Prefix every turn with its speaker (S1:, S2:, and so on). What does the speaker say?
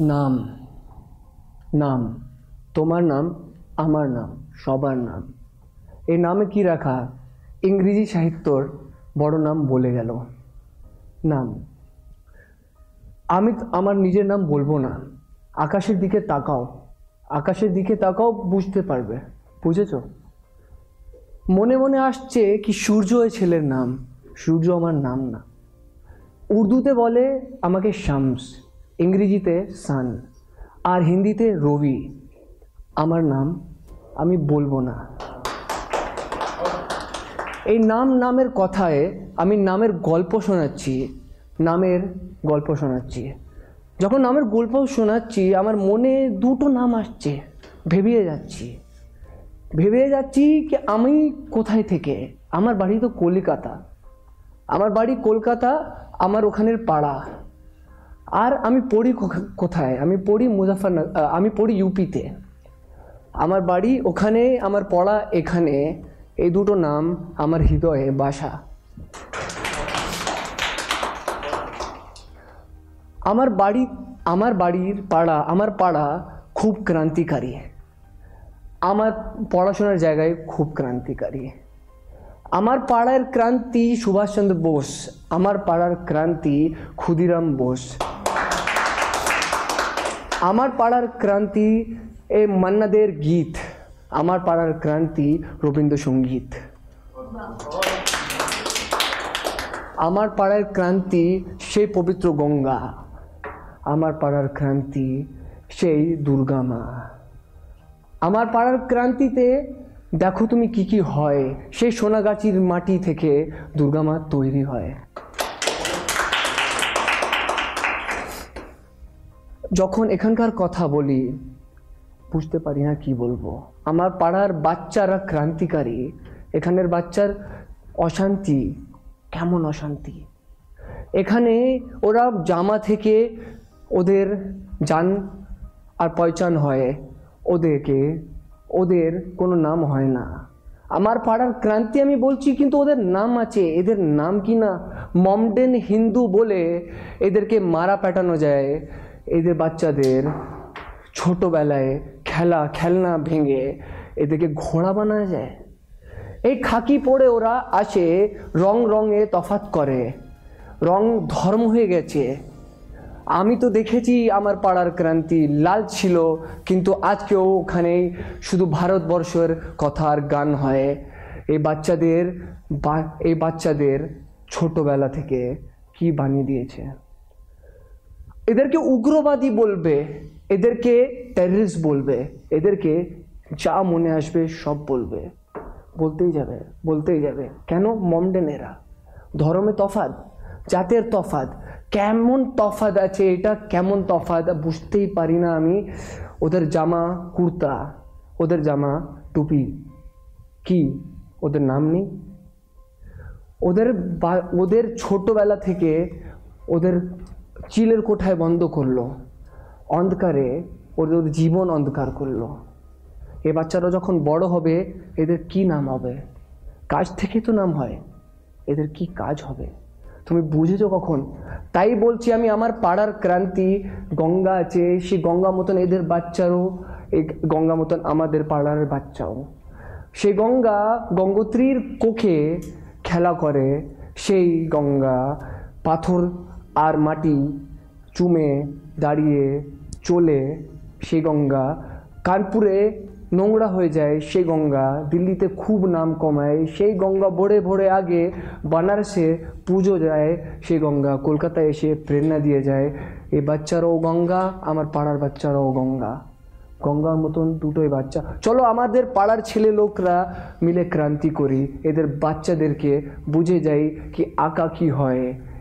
S1: নাম। নাম। তোমার নাম, আমার নাম, সবার নাম। এই নামে কি রাখা? ইংরেজি সাহিত্যর বড় নাম বলে গেল। নাম। আমি আমার নিজের নাম বলব না। আকাশের দিকে তাকাও। আকাশের দিকে তাকাও, বুঝতে পারবে। বুঝেছ? মনে মনে আসছে কি সূর্য ওই ছেলের নাম। সূর্য আমার নাম না। উর্দুতে বলে আমাকে শামস। ইংরেজিতে সান, আর হিন্দিতে রবি। আমার নাম, আমি বলব না। এই নাম নামের কথায় আমি নামের গল্প শোনাচ্ছি, নামের গল্প শোনাচ্ছি। যখন নামের গল্প শোনাচ্ছি, আমার মনে দুটো নাম আসছে, ভেবিয়ে যাচ্ছি। ভেবে যাচ্ছি কি আমি কোথায় থেকে? আমার বাড়ি তো কলকাতা। আমার বাড়ি কলকাতা, আমার ওখানের পাড়া। আর আমি পড়ি কোথায়? আমি পড়ি মুজাফরনগর আমি পড়ি ইউপিতে। আমার বাড়ি ওখানে, আমার পড়া এখানে, এই দুটো নাম আমার হৃদয়ে বাসা। আমার বাড়ি, আমার বাড়ির পাড়া, আমার পাড়া খুব ক্রান্তিকারী। আমার পড়াশোনার জায়গায় খুব ক্রান্তিকারী। আমার পাড়ার ক্রান্তি সুভাষচন্দ্র বোস, আমার পাড়ার ক্রান্তি ক্ষুদিরাম বোস। আমার পাড়ার ক্রান্তি এ মান্নাদের গীত, আমার পাড়ার ক্রান্তি রবীন্দ্রসঙ্গীত। আমার পাড়ার ক্রান্তি সেই পবিত্র গঙ্গা, আমার পাড়ার ক্রান্তি সেই দুর্গা মা। আমার পাড়ার ক্রান্তিতে দেখো তুমি কি কি হয়, সেই সোনাগাছির মাটি থেকে দুর্গা মা তৈরি হয়। যখন এখানকার কথা বলি, বুঝতে পারি না কি বলব। আমার পাড়ার বাচ্চারা ক্রান্তিকারী, এখানের বাচ্চার অশান্তি, কেমন অশান্তি? এখানে ওরা জামা থেকে ওদের যান আর পয়চান হয়, ওদেরকে, ওদের কোনো নাম হয় না। আমার পাড়ার ক্রান্তি আমি বলছি কিন্তু ওদের নাম আছে, এদের নাম কি না? মমডেন হিন্দু বলে এদেরকে মারা পেটানো যায়। এদের বাচ্চাদের ছোটোবেলায় খেলা, খেলনা ভেঙে এদেরকে ঘোড়া বানানো যায়। এই খাকি পরে ওরা আসে, রং রঙে তফাত করে। রং ধর্ম হয়ে গেছে। আমি তো দেখেছি আমার পাড়ার ক্রান্তি লাল ছিল, কিন্তু আজকেও ওখানে শুধু ভারতবর্ষের কথার গান হয়। এই বাচ্চাদের বা- এই বাচ্চাদের ছোটবেলা থেকে কি বানিয়ে দিয়েছে? এদেরকে উগ্রবাদী বলবে, এদেরকে টেররিস্ট বলবে, এদেরকে যা মনে আসবে সব বলবে। বলতেই যাবে বলতেই যাবে। কেন? মমডেনেরা। ধর্মে তফাত জাতের তফাত কেমন তফাত আছে এটা? কেমন তফাত বুঝতেই পারি না আমি। ওদের জামা কুর্তা, ওদের জামা টুপি। কি? ওদের নাম নেই? ওদের ওদের ছোটোবেলা থেকে ওদের চিলের কোঠায় বন্ধ করল। অন্ধকারে ওদের ওদের জীবন অন্ধকার করল। এ বাচ্চারা যখন বড় হবে, এদের কি নাম হবে? কাজ থেকে তো নাম হয়, এদের কি কাজ হবে? তুমি বুঝেছ কখন? তাই বলছি আমি, আমার পাড়ার ক্রান্তি গঙ্গা আছে, সেই গঙ্গা মতন এদের বাচ্চারও, এই গঙ্গা মতন আমাদের পাড়ার বাচ্চাও। সেই গঙ্গা গঙ্গোত্রীর কোখে খেলা করে, সেই গঙ্গা পাথর আর মাটি চুমে দাঁড়িয়ে চলে সে গঙ্গা। কানপুরে নোংরা হয়ে যায় সেই গঙ্গা। দিল্লিতে খুব নাম কমায় সেই গঙ্গা। ভরে ভরে আগে বানারসে পুজো যায় সেই গঙ্গা। কলকাতায় এসে প্রেরণা দিয়ে যায় এই বাচ্চারাও গঙ্গা, আমার পাড়ার বাচ্চারাও গঙ্গা। গঙ্গার মতন দুটোই বাচ্চা। চলো আমাদের পাড়ার ছেলে লোকরা মিলে ক্রান্তি করি। এদের বাচ্চাদেরকে বুঝে যাই কি আঁকা কি হয়।